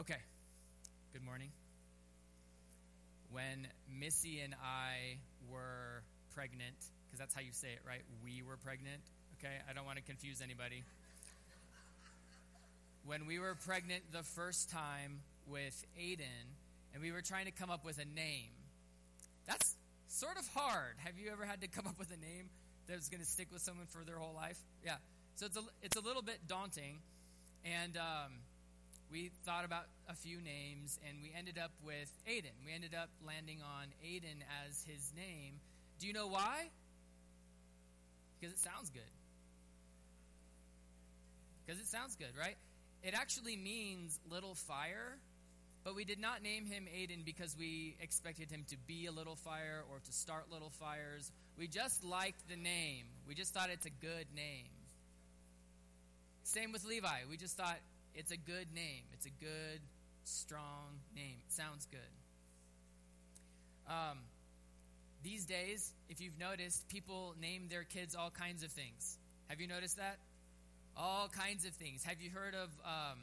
Okay. Good morning. When Missy and I were pregnant, because that's how you say it, right? We were pregnant. Okay, I don't want to confuse anybody. When we were pregnant the first time with Aiden, and we were trying to come up with a name, that's sort of hard. Have you ever had to come up with a name that's going to stick with someone for their whole life? Yeah. So it's a, it's a little bit daunting. And um, we thought about a few names, and we ended up with Aiden. We ended up landing on Aiden as his name. Do you know why? Because it sounds good. Because it sounds good, right? It actually means little fire, but we did not name him Aiden because we expected him to be a little fire or to start little fires. We just liked the name. We just thought it's a good name. Same with Levi. We just thought it's a good name. It's a good, strong name. It sounds good. Um, these days, if you've noticed, people name their kids all kinds of things. Have you noticed that? All kinds of things. Have you heard of um,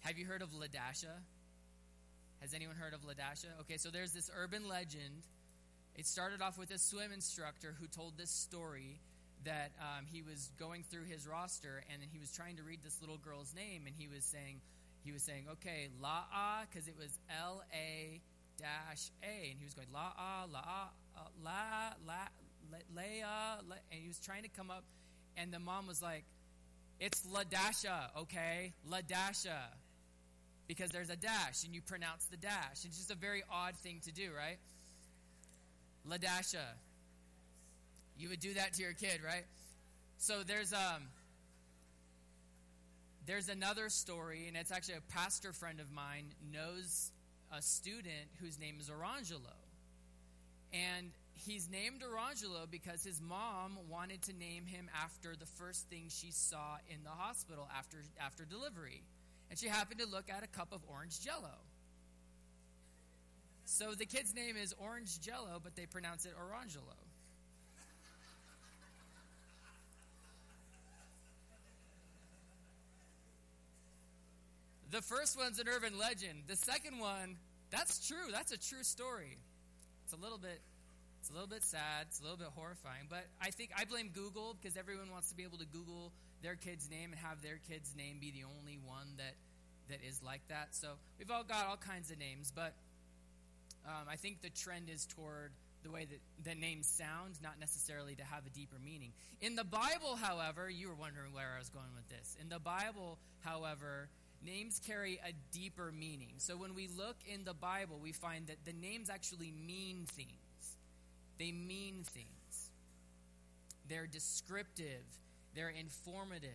Have you heard of Ladasha? Has anyone heard of Ladasha? Okay, so there's this urban legend. It started off with a swim instructor who told this story that um, he was going through his roster and he was trying to read this little girl's name and he was saying he was saying okay la a because it was L A dash A and he was going la a la a la la Leia and he was trying to come up and the mom was like it's Ladasha okay? Ladasha. Because there's a dash and you pronounce the dash. It's just a very odd thing to do right? Ladasha you would do that to your kid, right? So there's um there's another story, and it's actually a pastor friend of mine knows a student whose name is Orangelo. And he's named Orangelo because his mom wanted to name him after the first thing she saw in the hospital after after delivery. And she happened to look at a cup of orange jello. So the kid's name is Orange Jello, but they pronounce it Orangelo. The first one's an urban legend. The second one, that's true. That's a true story. It's a little bit it's a little bit sad, it's a little bit horrifying, but I think I blame Google because everyone wants to be able to Google their kid's name and have their kid's name be the only one that that is like that. So we've all got all kinds of names, but um, I think the trend is toward the way that the names sound, not necessarily to have a deeper meaning. In the Bible, however, you were wondering where I was going with this. In the Bible, however, names carry a deeper meaning. So when we look in the Bible, we find that the names actually mean things. They mean things. They're descriptive, they're informative.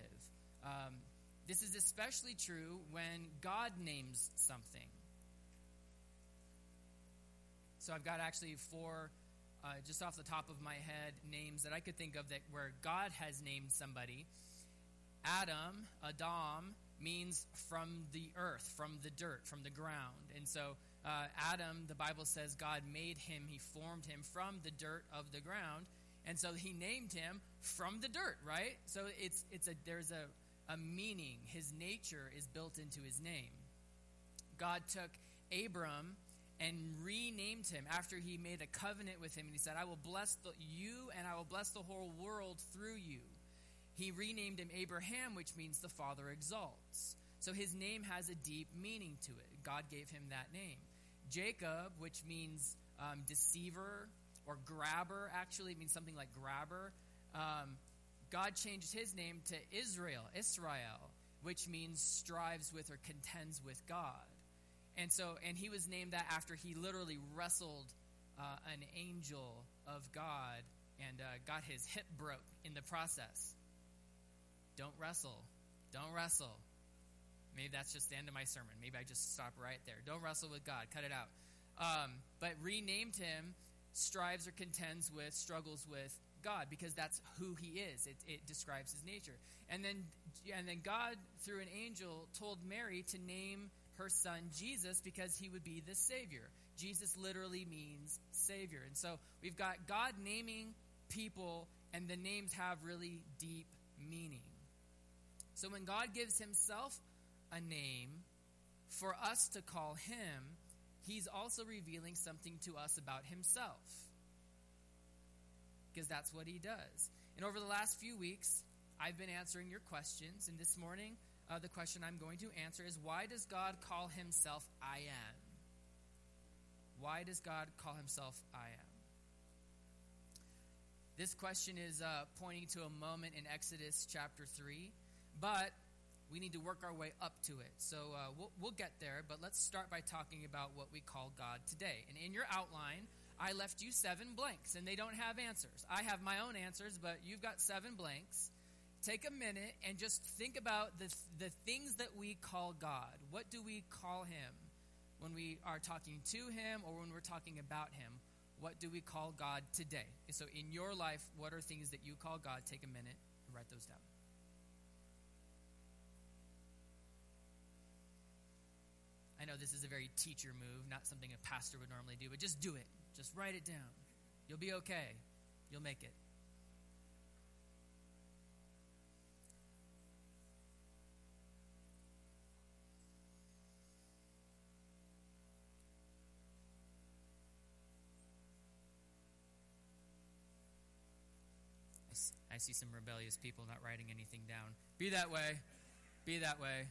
Um, this is especially true when God names something. So I've got actually four, uh, just off the top of my head, names that I could think of that where God has named somebody. Adam, Adam, means from the earth, from the dirt, from the ground. And so uh, Adam, the Bible says God made him, he formed him from the dirt of the ground. And so he named him from the dirt, right? So it's, it's a, there's a, a meaning. His nature is built into his name. God took Abram and renamed him after he made a covenant with him. And he said, I will bless the, you and I will bless the whole world through you. He renamed him Abraham, which means the Father exalts. So his name has a deep meaning to it. God gave him that name. Jacob, which means um, deceiver or grabber, actually means something like grabber. Um, God changed his name to Israel, Israel, which means strives with or contends with God. And so, and he was named that after he literally wrestled uh, an angel of God and uh, got his hip broke in the process. Don't wrestle. Don't wrestle. Maybe that's just the end of my sermon. Maybe I just stop right there. Don't wrestle with God. Cut it out. Um, but renamed him, strives or contends with, struggles with God because that's who he is. It, it describes his nature. And then, and then God, through an angel, told Mary to name her son Jesus because he would be the Savior. Jesus literally means Savior. And so we've got God naming people, and the names have really deep meaning. So when God gives himself a name for us to call him, he's also revealing something to us about himself. Because that's what he does. And over the last few weeks, I've been answering your questions. And this morning, uh, the question I'm going to answer is why does God call himself I am? Why does God call himself I am? This question is uh, pointing to a moment in Exodus chapter 3, but we need to work our way up to it. So uh, we'll, we'll get there, but let's start by talking about what we call God today. And in your outline, I left you seven blanks, and they don't have answers. I have my own answers, but you've got seven blanks. Take a minute and just think about the, the things that we call God. What do we call Him when we are talking to Him or when we're talking about Him? What do we call God today? So, in your life, what are things that you call God? Take a minute and write those down. I know this is a very teacher move, not something a pastor would normally do, but just do it. Just write it down. You'll be okay. You'll make it. I see some rebellious people not writing anything down. Be that way. Be that way.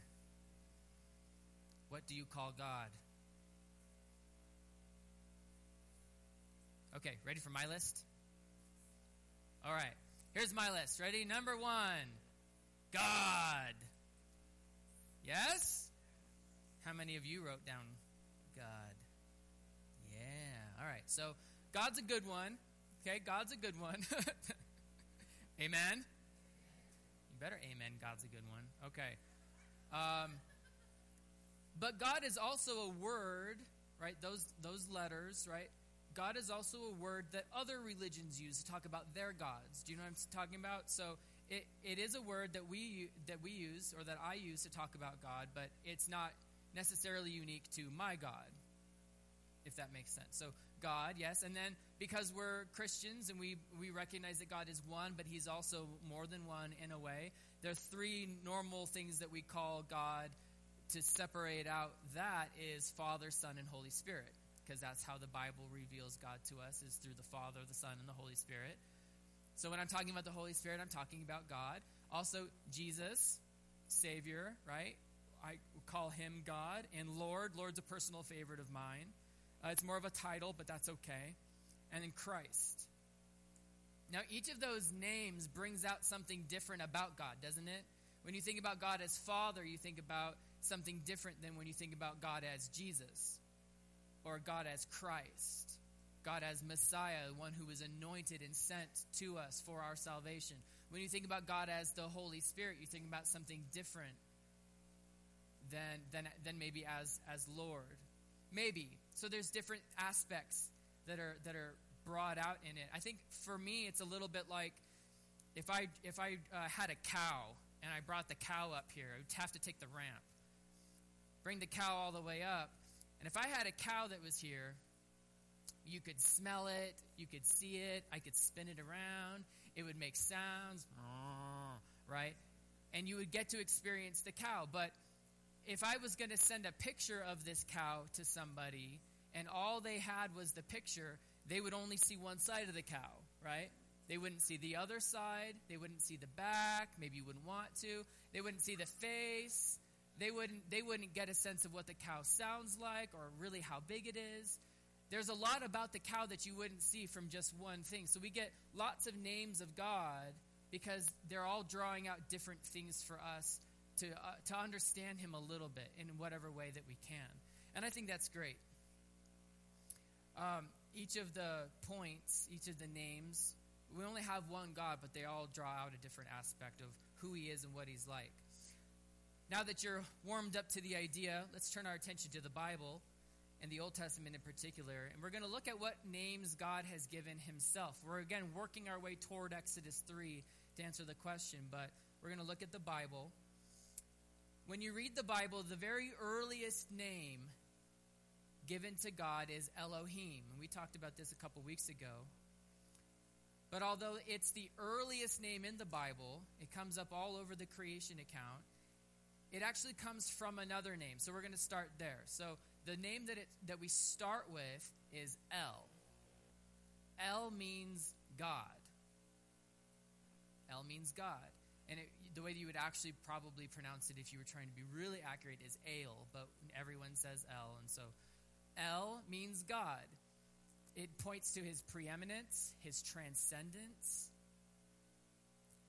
What do you call God? Okay, ready for my list? All right, here's my list. Ready? Number one God. Yes? How many of you wrote down God? Yeah. All right, so God's a good one. Okay, God's a good one. amen? You better amen. God's a good one. Okay. Um, but God is also a word, right? Those those letters, right? God is also a word that other religions use to talk about their gods. Do you know what I'm talking about? So it, it is a word that we that we use or that I use to talk about God, but it's not necessarily unique to my God, if that makes sense. So God, yes, and then because we're Christians and we we recognize that God is one, but He's also more than one in a way. There are three normal things that we call God to separate out that is Father, Son, and Holy Spirit, because that's how the Bible reveals God to us is through the Father, the Son, and the Holy Spirit. So when I'm talking about the Holy Spirit, I'm talking about God. Also, Jesus, Savior, right? I call him God. And Lord, Lord's a personal favorite of mine. Uh, it's more of a title, but that's okay. And then Christ. Now, each of those names brings out something different about God, doesn't it? When you think about God as Father, you think about something different than when you think about God as Jesus or God as Christ. God as Messiah, one who was anointed and sent to us for our salvation. When you think about God as the Holy Spirit, you think about something different than, than, than maybe as, as Lord. Maybe. So there's different aspects that are, that are brought out in it. I think for me, it's a little bit like if I, if I uh, had a cow and I brought the cow up here, I would have to take the ramp bring the cow all the way up. And if I had a cow that was here, you could smell it, you could see it, I could spin it around, it would make sounds, right? And you would get to experience the cow. But if I was going to send a picture of this cow to somebody and all they had was the picture, they would only see one side of the cow, right? They wouldn't see the other side. They wouldn't see the back. Maybe you wouldn't want to. They wouldn't see the face they wouldn't they wouldn't get a sense of what the cow sounds like or really how big it is. There's a lot about the cow that you wouldn't see from just one thing. So we get lots of names of god because they're all drawing out different things for us to uh, to understand him a little bit in whatever way that we can. And i think that's great. Um, each of the points each of the names we only have one god but they all draw out a different aspect of who he is and what he's like now that you're warmed up to the idea, let's turn our attention to the Bible and the Old Testament in particular. And we're going to look at what names God has given himself. We're again working our way toward Exodus 3 to answer the question, but we're going to look at the Bible. When you read the Bible, the very earliest name given to God is Elohim. And we talked about this a couple weeks ago. But although it's the earliest name in the Bible, it comes up all over the creation account it actually comes from another name. So we're going to start there. So the name that it that we start with is El. El means God. El means God. And it, the way that you would actually probably pronounce it if you were trying to be really accurate is Ale, but everyone says El. And so El means God. It points to his preeminence, his transcendence,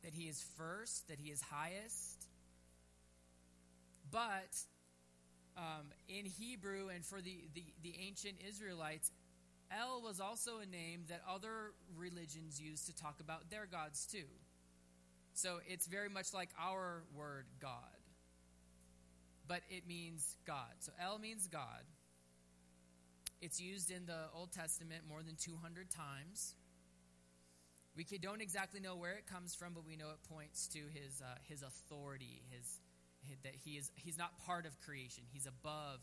that he is first, that he is highest. But um, in Hebrew and for the, the, the ancient Israelites, El was also a name that other religions used to talk about their gods too. So it's very much like our word God, but it means God. So El means God. It's used in the Old Testament more than 200 times. We don't exactly know where it comes from, but we know it points to his, uh, his authority, his, his, that he is, he's not part of creation. He's above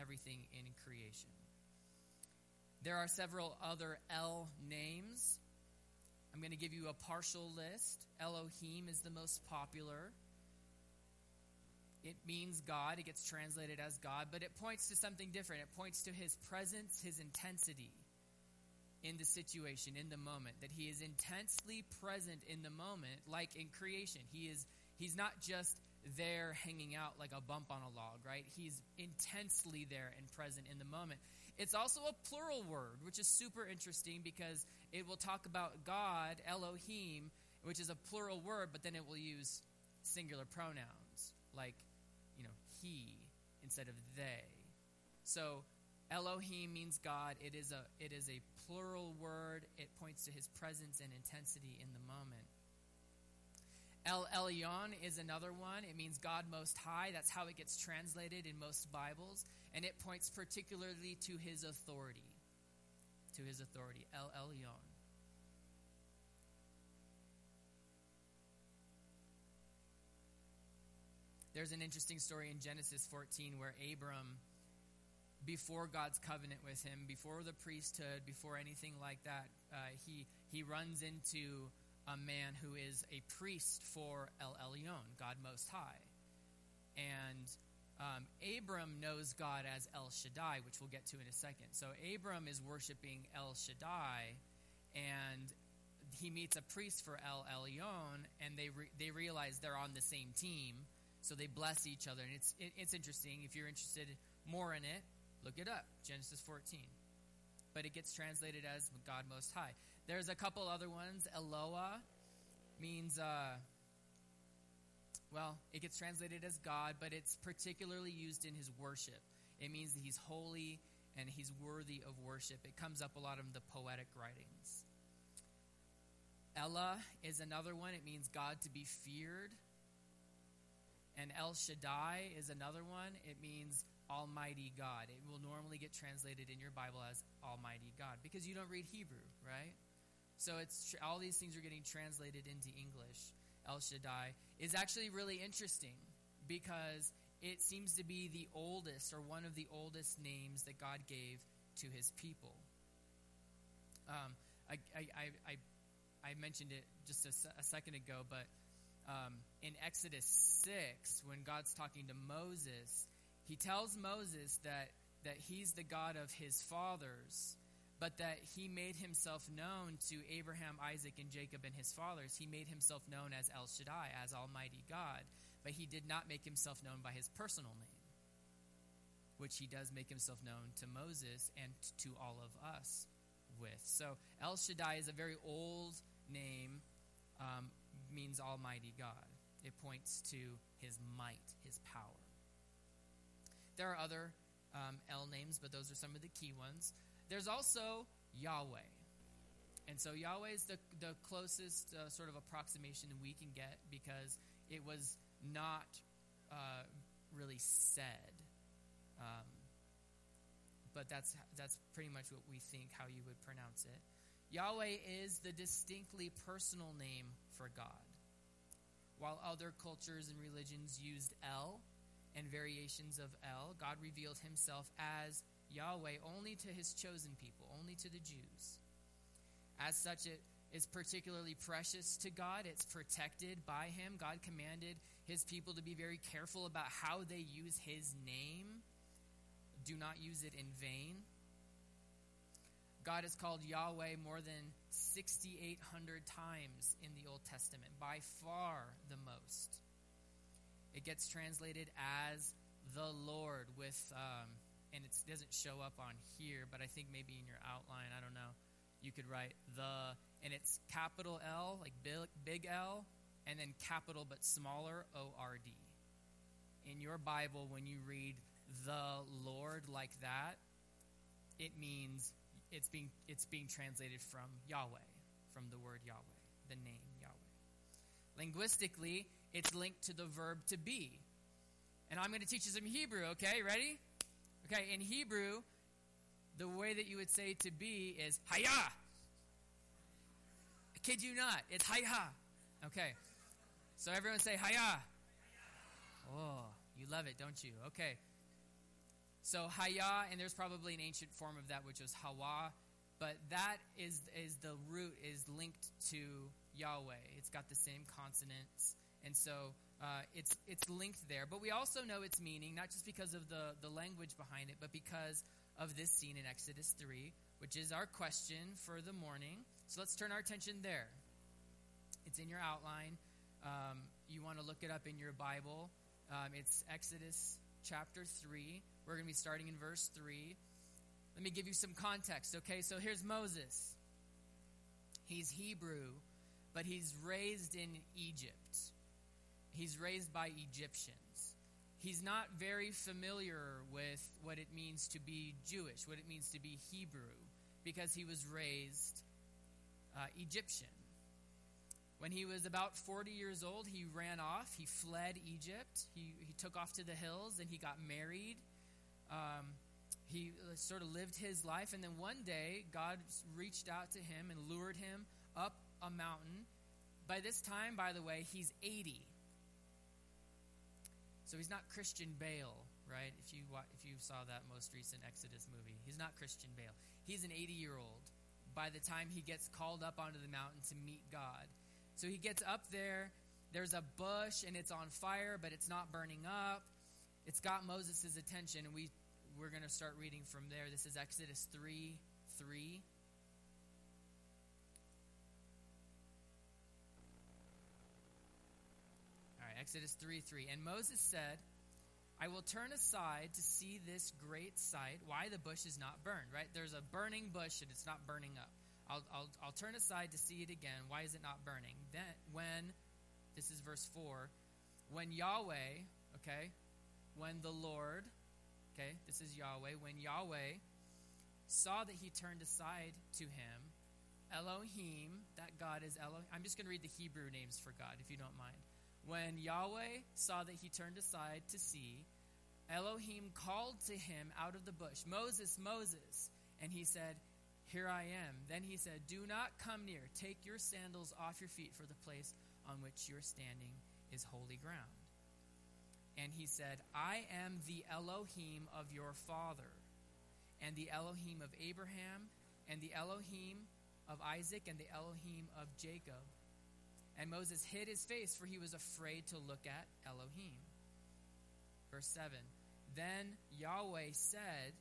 everything in creation. There are several other El names. I'm going to give you a partial list. Elohim is the most popular. It means God. It gets translated as God, but it points to something different. It points to his presence, his intensity in the situation, in the moment. That he is intensely present in the moment, like in creation. He is he's not just there hanging out like a bump on a log, right? He's intensely there and present in the moment. It's also a plural word, which is super interesting because it will talk about God, Elohim, which is a plural word, but then it will use singular pronouns like, you know, he instead of they. So Elohim means God. It is a it is a plural word. It points to his presence and intensity in the moment. El Elyon is another one. It means God Most High. That's how it gets translated in most Bibles. And it points particularly to his authority. To his authority. El Elyon. There's an interesting story in Genesis 14 where Abram, before God's covenant with him, before the priesthood, before anything like that, uh, he, he runs into a man who is a priest for El Elyon, God Most High. And um, Abram knows God as El Shaddai, which we'll get to in a second. So Abram is worshiping El Shaddai, and he meets a priest for El Elyon, and they re- they realize they're on the same team, so they bless each other. And it's it, it's interesting. If you're interested more in it, look it up, Genesis 14. But it gets translated as God Most High. There's a couple other ones. Eloah means, uh, well, it gets translated as God, but it's particularly used in his worship. It means that he's holy and he's worthy of worship. It comes up a lot in the poetic writings. Elah is another one. It means God to be feared. And El Shaddai is another one. It means Almighty God. It will normally get translated in your Bible as Almighty God because you don't read Hebrew, right? So it's all these things are getting translated into English. El Shaddai is actually really interesting because it seems to be the oldest or one of the oldest names that God gave to his people. Um, I, I, I, I, mentioned it just a, a second ago, but um, in Exodus 6, when God's talking to Moses, he tells Moses that, that he's the God of his fathers but that he made himself known to Abraham, Isaac, and Jacob and his fathers. He made himself known as El Shaddai, as Almighty God, but he did not make himself known by his personal name, which he does make himself known to Moses and to all of us with. So El Shaddai is a very old name, um, means Almighty God. It points to his might, his power. There are other um, El names, but those are some of the key ones. There's also Yahweh. And so Yahweh is the, the closest uh, sort of approximation we can get because it was not uh, really said. Um, but that's, that's pretty much what we think, how you would pronounce it. Yahweh is the distinctly personal name for God. While other cultures and religions used El and variations of El, God revealed himself as Yahweh only to his chosen people, only to the Jews. As such, it is particularly precious to God. It's protected by him. God commanded his people to be very careful about how they use his name. Do not use it in vain. God is called Yahweh more than 6,800 times in the Old Testament, by far the most. It gets translated as the Lord with, um, and it doesn't show up on here, but I think maybe in your outline, I don't know, you could write the, and it's capital L, like big, big L, and then capital but smaller O R D. In your Bible, when you read the Lord like that, it means it's being it's being translated from Yahweh, from the word Yahweh, the name Yahweh. Linguistically, it's linked to the verb to be. And I'm going to teach you some Hebrew, okay? Ready? Okay, in Hebrew, the way that you would say to be is haya. I kid you not, it's haya. Okay. So everyone say haya. Oh, you love it, don't you? Okay. So haya, and there's probably an ancient form of that which was hawa, but that is is the root is linked to Yahweh. It's got the same consonants, and so uh, it's it's linked there. But we also know its meaning not just because of the the language behind it, but because of this scene in Exodus three, which is our question for the morning. So let's turn our attention there. It's in your outline. Um, you want to look it up in your Bible. Um, it's Exodus chapter 3. We're going to be starting in verse 3. Let me give you some context, okay? So here's Moses. He's Hebrew, but he's raised in Egypt. He's raised by Egyptians. He's not very familiar with what it means to be Jewish, what it means to be Hebrew, because he was raised uh, Egyptian. When he was about 40 years old, he ran off. He fled Egypt. He, he took off to the hills and he got married. Um, he sort of lived his life. And then one day, God reached out to him and lured him up a mountain. By this time, by the way, he's 80. So he's not Christian Bale, right? If you if you saw that most recent Exodus movie, he's not Christian Bale. He's an 80 year old. By the time he gets called up onto the mountain to meet God, so he gets up there. There's a bush and it's on fire, but it's not burning up. It's got Moses' attention, and we, we're going to start reading from there. This is Exodus 3 3. Exodus 3 3. And Moses said, I will turn aside to see this great sight, why the bush is not burned, right? There's a burning bush and it's not burning up. I'll, I'll, I'll turn aside to see it again. Why is it not burning? Then, when, this is verse 4, when Yahweh, okay, when the Lord, okay, this is Yahweh, when Yahweh saw that he turned aside to him, Elohim, that God is Elohim. I'm just going to read the Hebrew names for God, if you don't mind. When Yahweh saw that he turned aside to see, Elohim called to him out of the bush, Moses, Moses. And he said, here I am. Then he said, Do not come near. Take your sandals off your feet, for the place on which you're standing is holy ground. And he said, I am the Elohim of your father, and the Elohim of Abraham, and the Elohim of Isaac, and the Elohim of Jacob. And Moses hid his face, for he was afraid to look at Elohim. Verse 7 Then Yahweh said,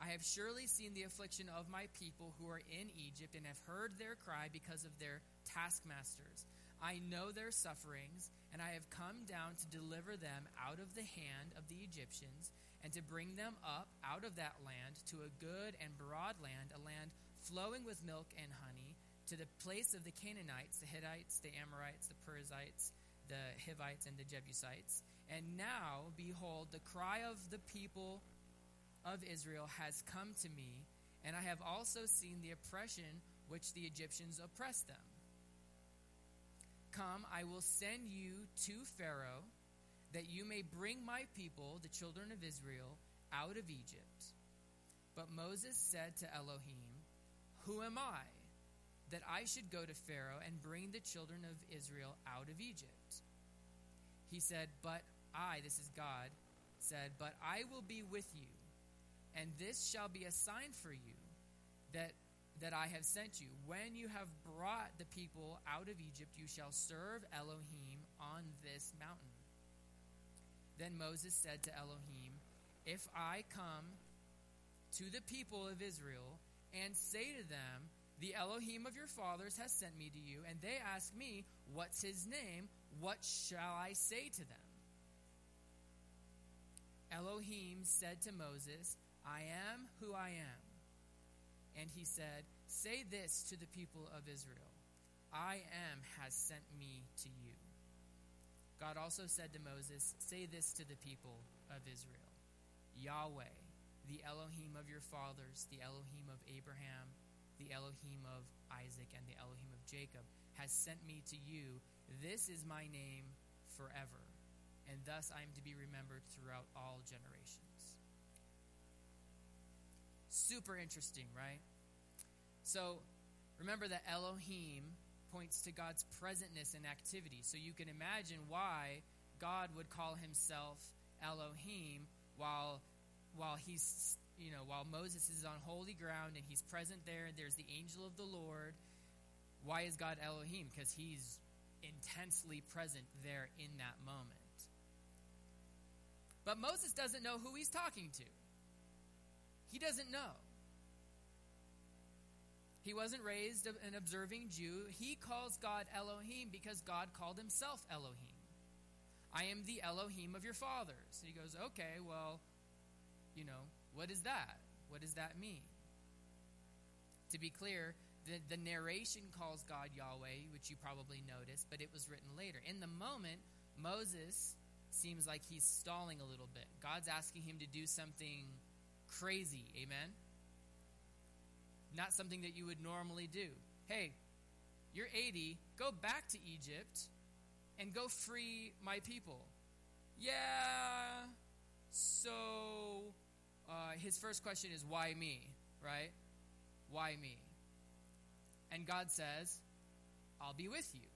I have surely seen the affliction of my people who are in Egypt and have heard their cry because of their taskmasters. I know their sufferings, and I have come down to deliver them out of the hand of the Egyptians and to bring them up out of that land to a good and broad land, a land flowing with milk and honey, to the place of the Canaanites, the Hittites, the Amorites, the Perizzites, the Hivites, and the Jebusites. And now, behold, the cry of the people of Israel has come to me, and I have also seen the oppression which the Egyptians oppress them. Come, I will send you to Pharaoh, that you may bring my people, the children of Israel, out of Egypt. But Moses said to Elohim, Who am I, that I should go to Pharaoh and bring the children of Israel out of Egypt? He said, But I, this is God, said, But I will be with you and this shall be a sign for you that that I have sent you. When you have brought the people out of Egypt, you shall serve Elohim on this mountain. Then Moses said to Elohim, If I come to the people of Israel and say to them, The Elohim of your fathers has sent me to you, and they ask me, What's his name? What shall I say to them? Elohim said to Moses, I am who I am. And he said, Say this to the people of Israel I am has sent me to you. God also said to Moses, Say this to the people of Israel Yahweh, the Elohim of your fathers, the Elohim of Abraham, the Elohim of Isaac, and the Elohim of Jacob, has sent me to you. This is my name forever, and thus I am to be remembered throughout all generations. Super interesting, right? So remember that Elohim points to God's presentness and activity. So you can imagine why God would call himself Elohim while while he's you know while Moses is on holy ground and he's present there there's the angel of the Lord. Why is God Elohim? Because he's intensely present there in that moment. But Moses doesn't know who he's talking to. He doesn't know. He wasn't raised an observing Jew. He calls God Elohim because God called himself Elohim. I am the Elohim of your fathers. And he goes, okay, well, you know, what is that? What does that mean? To be clear, the, the narration calls God Yahweh, which you probably noticed, but it was written later. In the moment, Moses seems like he's stalling a little bit. God's asking him to do something crazy. Amen? not something that you would normally do. Hey, you're 80, go back to Egypt and go free my people. Yeah. So uh, his first question is, why me? Right? Why me? And God says, I'll be with you.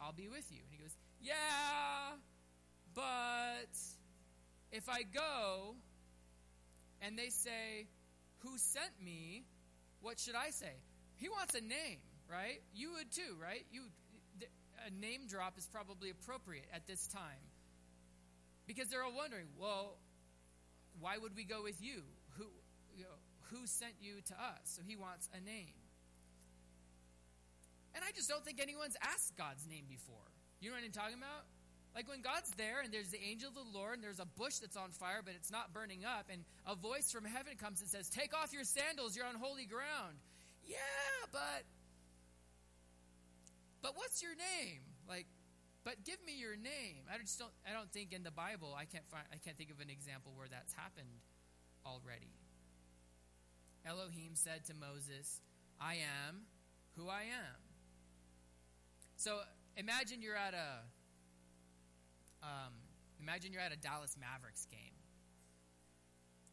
I'll be with you. And he goes, Yeah, but if I go and they say, Who sent me? What should I say? He wants a name, right? You would too, right? You a name drop is probably appropriate at this time. Because they're all wondering, well, why would we go with you? Who you know, who sent you to us? So he wants a name. And I just don't think anyone's asked God's name before. You know what I'm talking about? Like when God's there and there's the angel of the Lord and there's a bush that's on fire but it's not burning up and a voice from heaven comes and says, "Take off your sandals, you're on holy ground." Yeah, but but what's your name? Like but give me your name. I just don't I don't think in the Bible I can't find I can't think of an example where that's happened already. Elohim said to Moses, "I am who I am." So imagine you're at a um, imagine you're at a Dallas Mavericks game.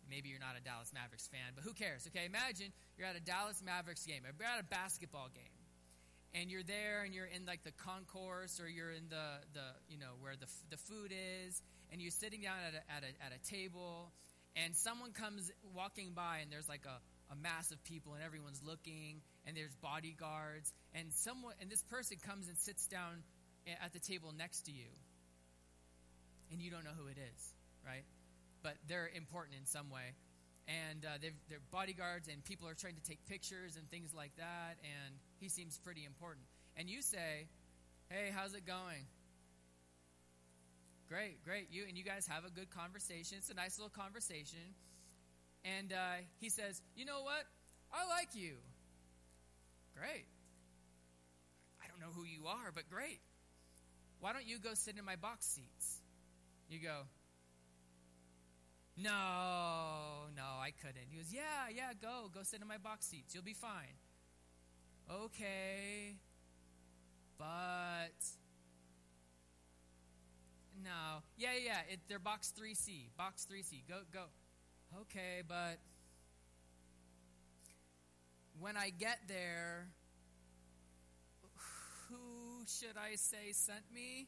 Maybe you're not a Dallas Mavericks fan, but who cares? Okay, imagine you're at a Dallas Mavericks game, or you're at a basketball game, and you're there, and you're in like the concourse, or you're in the the you know where the the food is, and you're sitting down at a at a, at a table, and someone comes walking by, and there's like a a mass of people, and everyone's looking, and there's bodyguards, and someone and this person comes and sits down at the table next to you and you don't know who it is, right? But they're important in some way. And uh, they're bodyguards, and people are trying to take pictures and things like that, and he seems pretty important. And you say, Hey, how's it going? Great, great. You and you guys have a good conversation. It's a nice little conversation. And uh, he says, You know what? I like you. Great. I don't know who you are, but great. Why don't you go sit in my box seats? You go, no, no, I couldn't. He goes, yeah, yeah, go. Go sit in my box seats. You'll be fine. Okay. But. No. Yeah, yeah, it, they're box 3C. Box 3C. Go, go. Okay, but. When I get there, who should I say sent me?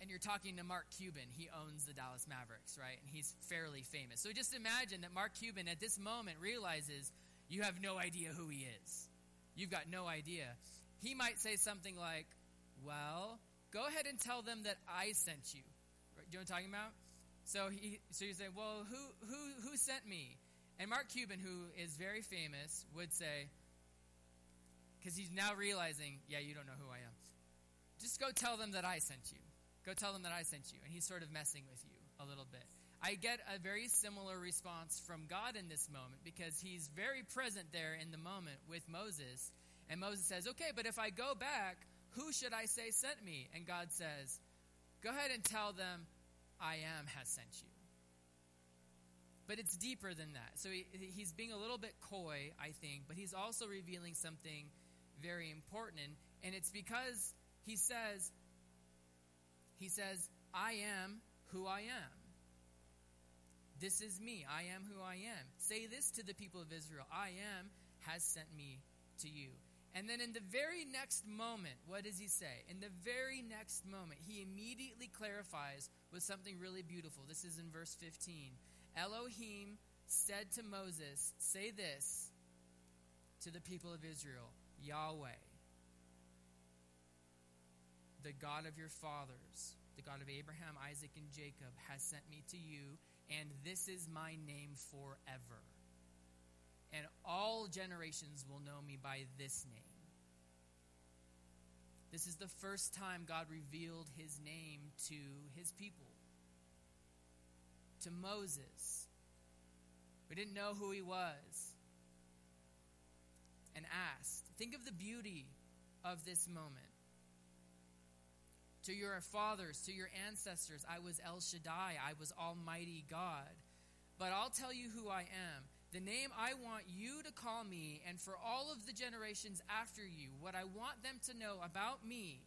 And you're talking to Mark Cuban. He owns the Dallas Mavericks, right? And he's fairly famous. So just imagine that Mark Cuban at this moment realizes you have no idea who he is. You've got no idea. He might say something like, Well, go ahead and tell them that I sent you. Do you know what I'm talking about? So he, so you say, well, who, who, who sent me? And Mark Cuban, who is very famous, would say, because he's now realizing, yeah, you don't know who I am. Just go tell them that I sent you. Go tell them that I sent you. And he's sort of messing with you a little bit. I get a very similar response from God in this moment because he's very present there in the moment with Moses. And Moses says, Okay, but if I go back, who should I say sent me? And God says, Go ahead and tell them, I am has sent you. But it's deeper than that. So he, he's being a little bit coy, I think, but he's also revealing something very important. And, and it's because he says, he says, I am who I am. This is me. I am who I am. Say this to the people of Israel I am has sent me to you. And then in the very next moment, what does he say? In the very next moment, he immediately clarifies with something really beautiful. This is in verse 15. Elohim said to Moses, Say this to the people of Israel Yahweh, the God of your fathers, the God of Abraham, Isaac, and Jacob, has sent me to you, and this is my name forever. And all generations will know me by this name. This is the first time God revealed his name to his people, to Moses. We didn't know who he was. And asked. Think of the beauty of this moment to your fathers, to your ancestors, I was El Shaddai, I was Almighty God. But I'll tell you who I am. The name I want you to call me, and for all of the generations after you, what I want them to know about me.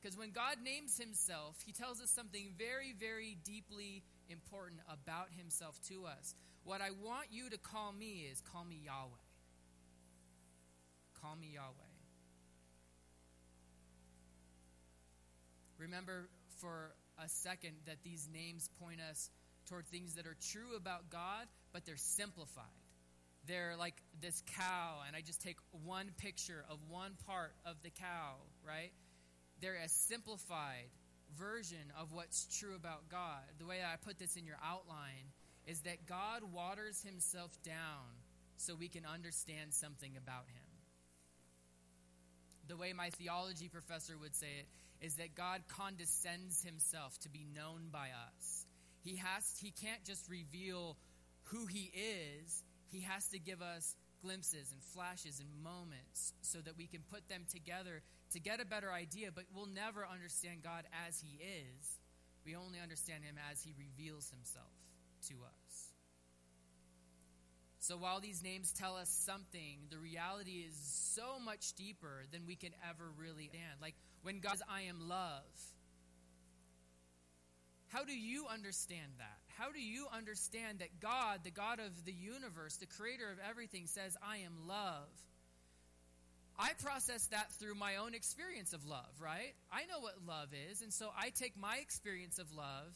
Because when God names himself, he tells us something very, very deeply important about himself to us. What I want you to call me is call me Yahweh. Call me Yahweh. Remember for a second that these names point us toward things that are true about God, but they're simplified. They're like this cow, and I just take one picture of one part of the cow, right? They're a simplified version of what's true about God. The way I put this in your outline is that God waters himself down so we can understand something about him. The way my theology professor would say it is that God condescends himself to be known by us. He has he can't just reveal who he is. He has to give us glimpses and flashes and moments so that we can put them together to get a better idea, but we'll never understand God as he is. We only understand him as he reveals himself to us. So while these names tell us something, the reality is so much deeper than we can ever really understand. Like when God says, I am love. How do you understand that? How do you understand that God, the God of the universe, the creator of everything, says, I am love? I process that through my own experience of love, right? I know what love is, and so I take my experience of love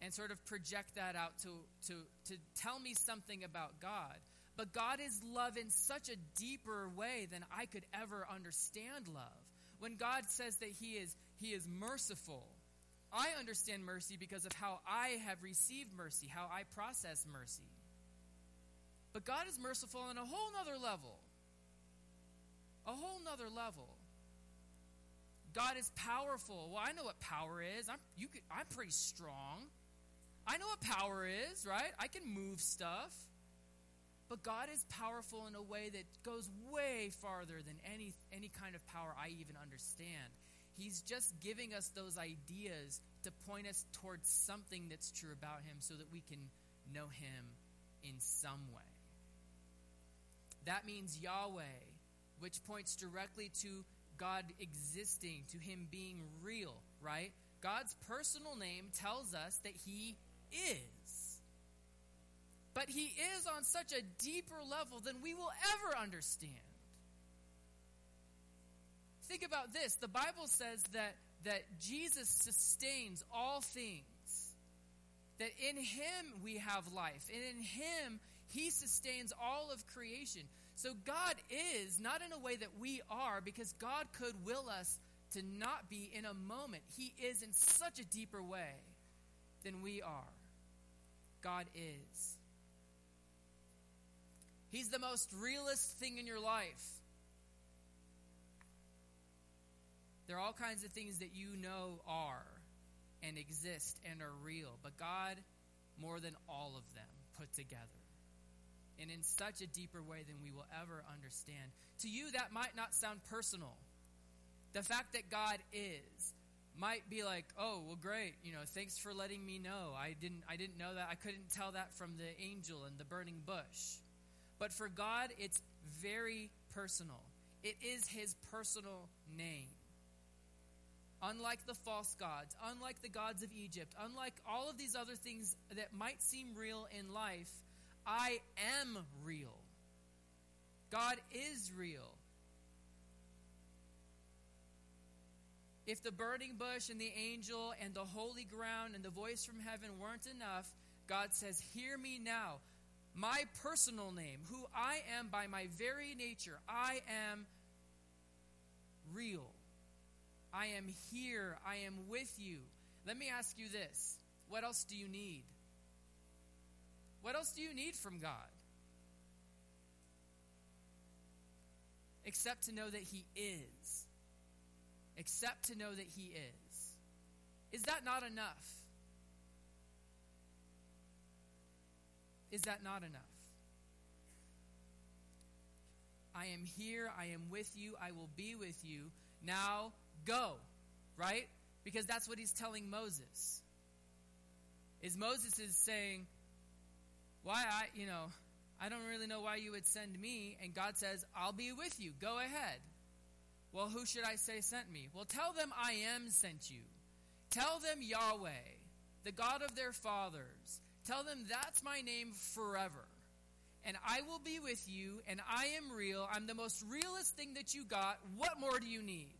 and sort of project that out to, to, to tell me something about God. But God is love in such a deeper way than I could ever understand love. When God says that He is, he is merciful, I understand mercy because of how I have received mercy, how I process mercy. But God is merciful on a whole nother level. A whole nother level. God is powerful. Well, I know what power is. I'm, you could, I'm pretty strong. I know what power is, right? I can move stuff. But God is powerful in a way that goes way farther than any, any kind of power I even understand. He's just giving us those ideas to point us towards something that's true about Him so that we can know Him in some way. That means Yahweh, which points directly to God existing, to Him being real, right? God's personal name tells us that He is. But He is on such a deeper level than we will ever understand. Think about this. The Bible says that, that Jesus sustains all things, that in Him we have life, and in Him He sustains all of creation. So God is, not in a way that we are, because God could will us to not be in a moment. He is in such a deeper way than we are. God is. He's the most realist thing in your life. There are all kinds of things that you know are and exist and are real, but God, more than all of them put together. And in such a deeper way than we will ever understand. To you, that might not sound personal. The fact that God is might be like, "Oh, well great, you know, thanks for letting me know. I didn't I didn't know that. I couldn't tell that from the angel and the burning bush." But for God, it's very personal. It is his personal name. Unlike the false gods, unlike the gods of Egypt, unlike all of these other things that might seem real in life, I am real. God is real. If the burning bush and the angel and the holy ground and the voice from heaven weren't enough, God says, Hear me now. My personal name, who I am by my very nature, I am real. I am here. I am with you. Let me ask you this what else do you need? What else do you need from God? Except to know that He is. Except to know that He is. Is that not enough? Is that not enough? I am here. I am with you. I will be with you. Now go, right? Because that's what he's telling Moses. Is Moses is saying, why I, you know, I don't really know why you would send me. And God says, I'll be with you. Go ahead. Well, who should I say sent me? Well, tell them I am sent you. Tell them Yahweh, the God of their fathers. Tell them that's my name forever. And I will be with you, and I am real. I'm the most realest thing that you got. What more do you need?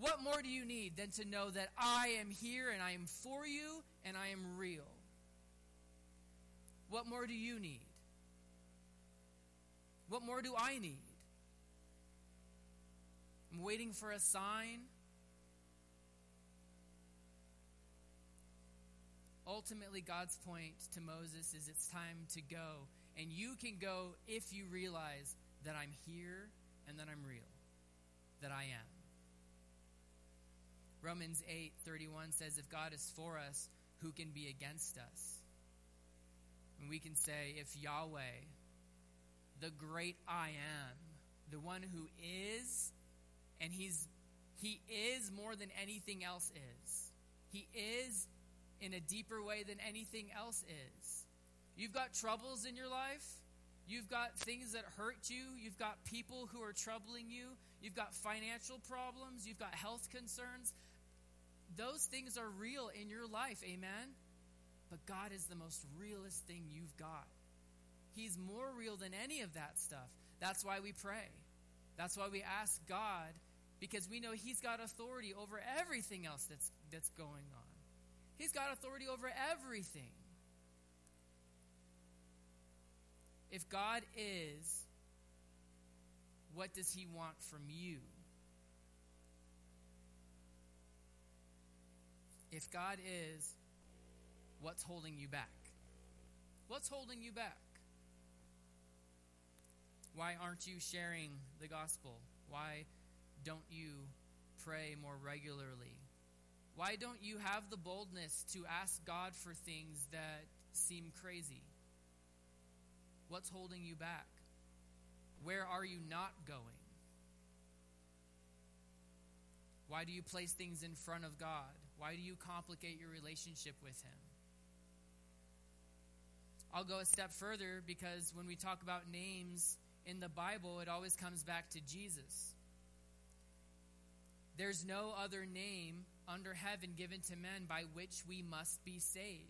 What more do you need than to know that I am here and I am for you and I am real? What more do you need? What more do I need? I'm waiting for a sign. Ultimately, God's point to Moses is it's time to go. And you can go if you realize that I'm here and that I'm real, that I am. Romans 8:31 says if God is for us, who can be against us? And we can say if Yahweh, the great I am, the one who is and he's he is more than anything else is. He is in a deeper way than anything else is. You've got troubles in your life. You've got things that hurt you. You've got people who are troubling you. You've got financial problems. You've got health concerns. Those things are real in your life, amen? But God is the most realest thing you've got. He's more real than any of that stuff. That's why we pray. That's why we ask God because we know he's got authority over everything else that's that's going on. He's got authority over everything. If God is, what does he want from you? If God is, what's holding you back? What's holding you back? Why aren't you sharing the gospel? Why don't you pray more regularly? Why don't you have the boldness to ask God for things that seem crazy? What's holding you back? Where are you not going? Why do you place things in front of God? Why do you complicate your relationship with Him? I'll go a step further because when we talk about names in the Bible, it always comes back to Jesus. There's no other name under heaven given to men by which we must be saved.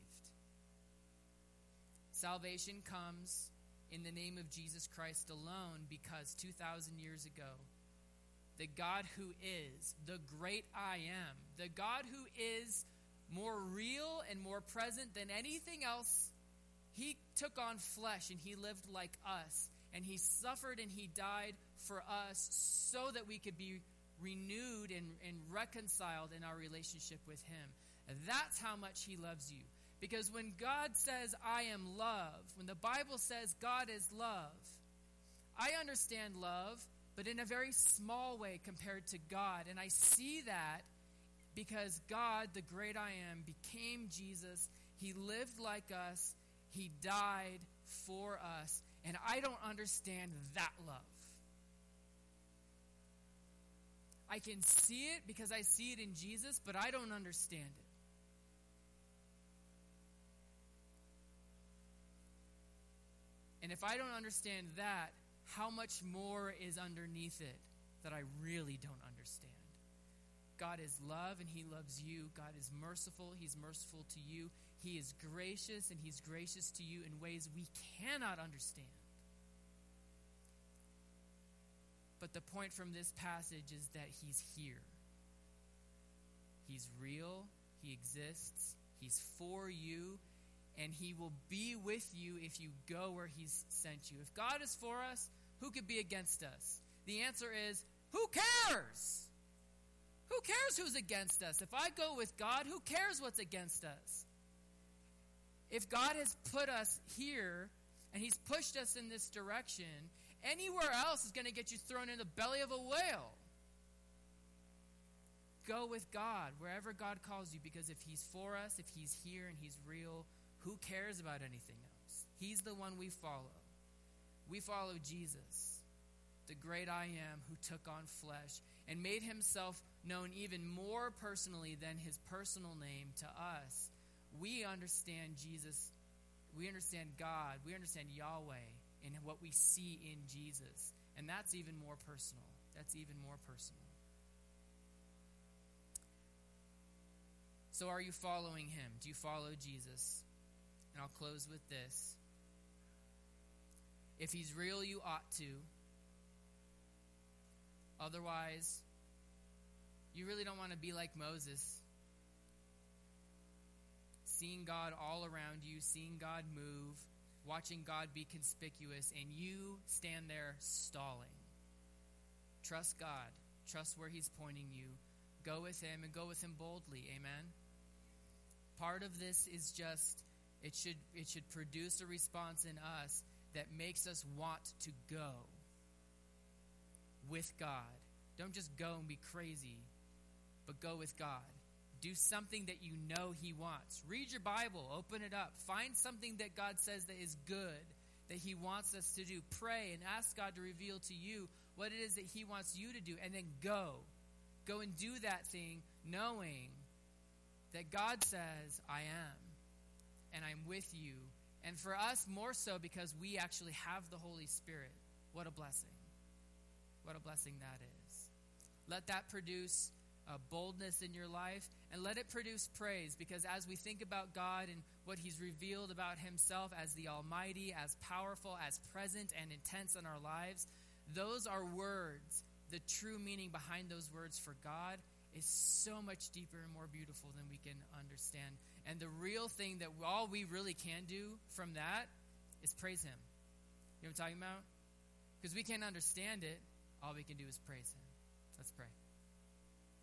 Salvation comes in the name of Jesus Christ alone because 2,000 years ago, the God who is, the great I am, the God who is more real and more present than anything else, he took on flesh and he lived like us. And he suffered and he died for us so that we could be renewed and, and reconciled in our relationship with him. That's how much he loves you. Because when God says, I am love, when the Bible says God is love, I understand love, but in a very small way compared to God. And I see that because God, the great I am, became Jesus. He lived like us, He died for us. And I don't understand that love. I can see it because I see it in Jesus, but I don't understand it. And if I don't understand that, how much more is underneath it that I really don't understand? God is love and He loves you. God is merciful. He's merciful to you. He is gracious and He's gracious to you in ways we cannot understand. But the point from this passage is that He's here. He's real. He exists. He's for you and he will be with you if you go where he's sent you. If God is for us, who could be against us? The answer is, who cares? Who cares who's against us? If I go with God, who cares what's against us? If God has put us here and he's pushed us in this direction, anywhere else is going to get you thrown in the belly of a whale. Go with God wherever God calls you because if he's for us, if he's here and he's real, who cares about anything else? He's the one we follow. We follow Jesus, the great I am who took on flesh and made himself known even more personally than his personal name to us. We understand Jesus. We understand God. We understand Yahweh and what we see in Jesus. And that's even more personal. That's even more personal. So, are you following him? Do you follow Jesus? And I'll close with this. If he's real, you ought to. Otherwise, you really don't want to be like Moses. Seeing God all around you, seeing God move, watching God be conspicuous, and you stand there stalling. Trust God. Trust where He's pointing you. Go with Him and go with Him boldly. Amen. Part of this is just it should, it should produce a response in us that makes us want to go with God. Don't just go and be crazy, but go with God. Do something that you know He wants. Read your Bible, open it up, find something that God says that is good, that He wants us to do. Pray and ask God to reveal to you what it is that He wants you to do, and then go. Go and do that thing knowing that God says, I am and I'm with you. And for us, more so because we actually have the Holy Spirit. What a blessing. What a blessing that is. Let that produce a boldness in your life and let it produce praise because as we think about God and what He's revealed about Himself as the Almighty, as powerful, as present and intense in our lives, those are words. The true meaning behind those words for God is so much deeper and more beautiful than we can understand. And the real thing that all we really can do from that is praise Him. You know what I'm talking about? Because we can't understand it. All we can do is praise Him. Let's pray.